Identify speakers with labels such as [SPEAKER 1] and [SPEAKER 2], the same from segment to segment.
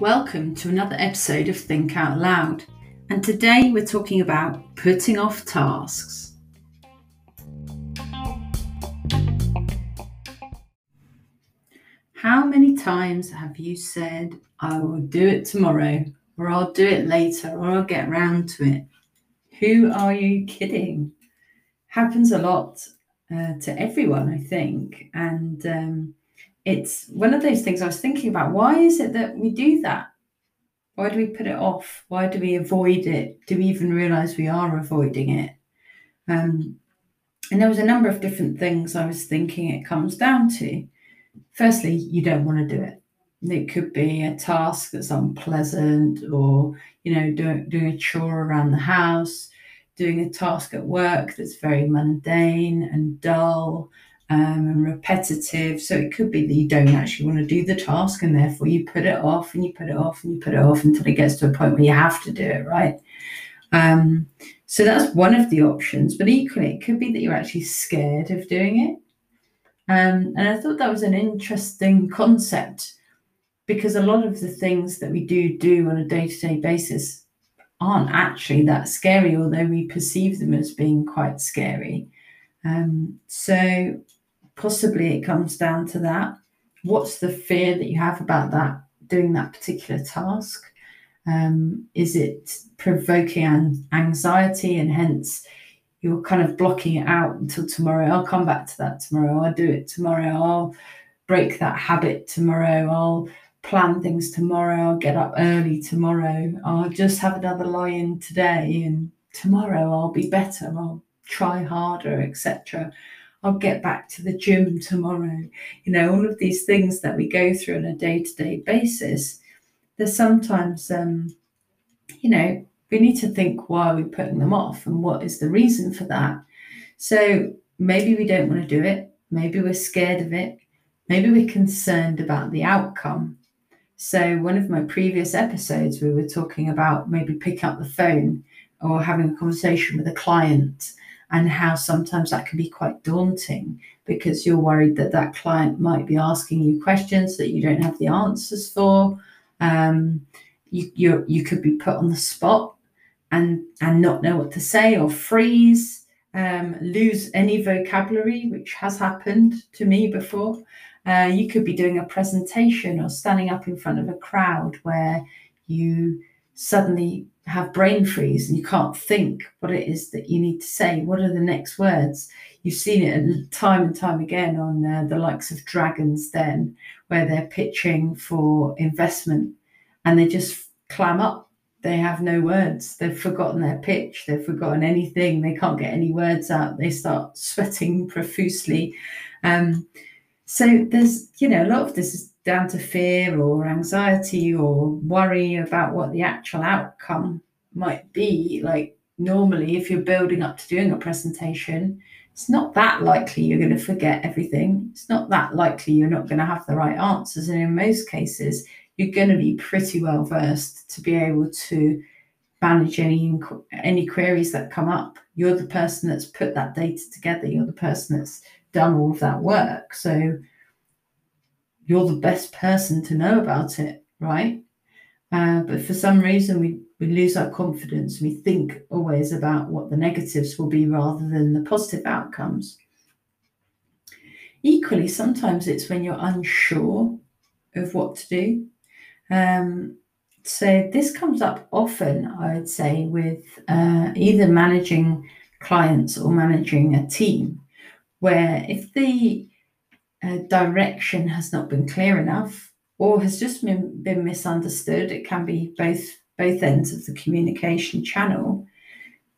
[SPEAKER 1] Welcome to another episode of Think Out Loud, and today we're talking about putting off tasks. How many times have you said, I will do it tomorrow, or I'll do it later, or I'll get round to it? Who are you kidding? Happens a lot uh, to everyone, I think. And um, it's one of those things I was thinking about. Why is it that we do that? Why do we put it off? Why do we avoid it? Do we even realize we are avoiding it? Um, and there was a number of different things I was thinking it comes down to. Firstly, you don't want to do it. It could be a task that's unpleasant, or you know, doing doing a chore around the house, doing a task at work that's very mundane and dull, um, and repetitive. So it could be that you don't actually want to do the task and therefore you put it off and you put it off and you put it off until it gets to a point where you have to do it, right? Um, so that's one of the options. But equally, it could be that you're actually scared of doing it. Um, and I thought that was an interesting concept because a lot of the things that we do do on a day to day basis aren't actually that scary, although we perceive them as being quite scary. Um, so possibly it comes down to that. What's the fear that you have about that doing that particular task? Um, is it provoking an anxiety and hence you're kind of blocking it out until tomorrow? I'll come back to that tomorrow. I'll do it tomorrow. I'll break that habit tomorrow. I'll plan things tomorrow. I'll get up early tomorrow. I'll just have another lie in today and tomorrow I'll be better. I'll try harder, etc. I'll get back to the gym tomorrow. You know, all of these things that we go through on a day to day basis, there's sometimes, um, you know, we need to think why are we putting them off and what is the reason for that. So maybe we don't want to do it. Maybe we're scared of it. Maybe we're concerned about the outcome. So, one of my previous episodes, we were talking about maybe picking up the phone or having a conversation with a client and how sometimes that can be quite daunting because you're worried that that client might be asking you questions that you don't have the answers for. Um, you you you could be put on the spot and and not know what to say or freeze, um, lose any vocabulary, which has happened to me before. Uh, you could be doing a presentation or standing up in front of a crowd where you suddenly have brain freeze and you can't think what it is that you need to say. What are the next words? You've seen it time and time again on uh, the likes of Dragons' Den, where they're pitching for investment and they just clam up. They have no words. They've forgotten their pitch. They've forgotten anything. They can't get any words out. They start sweating profusely. Um, so there's, you know, a lot of this is down to fear or anxiety or worry about what the actual outcome might be. Like normally, if you're building up to doing a presentation, it's not that likely you're going to forget everything. It's not that likely you're not going to have the right answers. And in most cases, you're going to be pretty well versed to be able to manage any any queries that come up. You're the person that's put that data together. You're the person that's done all of that work. So you're the best person to know about it, right? Uh, but for some reason, we, we lose our confidence. We think always about what the negatives will be rather than the positive outcomes. Equally, sometimes it's when you're unsure of what to do. Um, so this comes up often, I would say, with uh, either managing clients or managing a team, where if the uh, direction has not been clear enough or has just been, been misunderstood, it can be both both ends of the communication channel,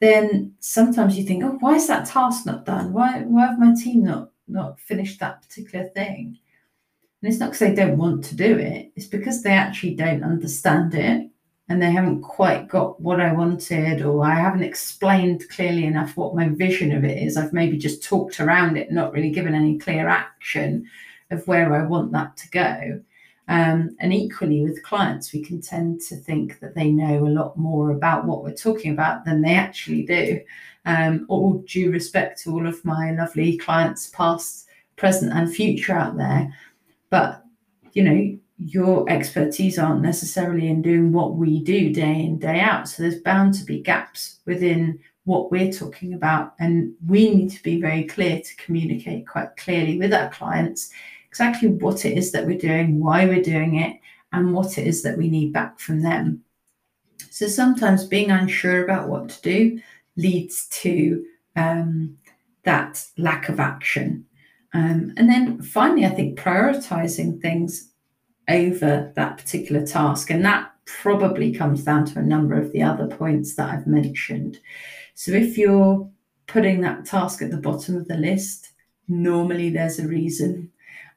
[SPEAKER 1] then sometimes you think, oh, why is that task not done? Why why have my team not not finished that particular thing? And it's not because they don't want to do it, it's because they actually don't understand it and they haven't quite got what I wanted, or I haven't explained clearly enough what my vision of it is. I've maybe just talked around it, not really given any clear action of where I want that to go. Um, and equally with clients, we can tend to think that they know a lot more about what we're talking about than they actually do. Um, all due respect to all of my lovely clients, past, present and future out there. But, you know, your expertise aren't necessarily in doing what we do day in, day out. So there's bound to be gaps within what we're talking about. And we need to be very clear to communicate quite clearly with our clients exactly what it is that we're doing, why we're doing it, and what it is that we need back from them. So sometimes being unsure about what to do leads to um, that lack of action. Um, and then finally, I think prioritizing things over that particular task. And that probably comes down to a number of the other points that I've mentioned. So if you're putting that task at the bottom of the list, normally there's a reason.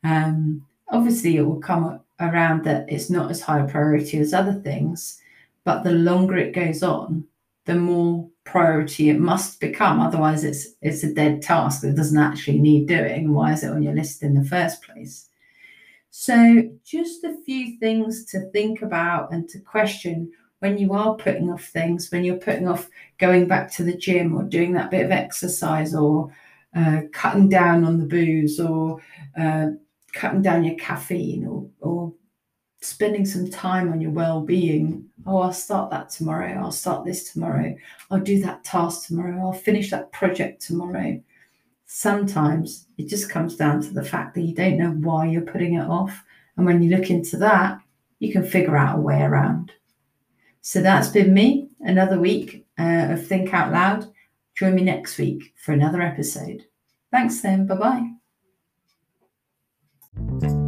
[SPEAKER 1] Um, obviously, it will come around that it's not as high a priority as other things, but the longer it goes on, the more priority it must become. Otherwise, it's it's a dead task that doesn't actually need doing. Why is it on your list in the first place? So, just a few things to think about and to question when you are putting off things, when you're putting off going back to the gym or doing that bit of exercise or uh, cutting down on the booze or uh, cutting down your caffeine or, or spending some time on your well-being. Oh i'll start that tomorrow. I'll start this tomorrow. I'll do that task tomorrow. I'll finish that project tomorrow sometimes it just comes down to the fact that you don't know why you're putting it off and when you look into that you can figure out a way around so that's been me, another week uh, of Think Out Loud. Join me next week for another episode. Thanks then. Bye bye.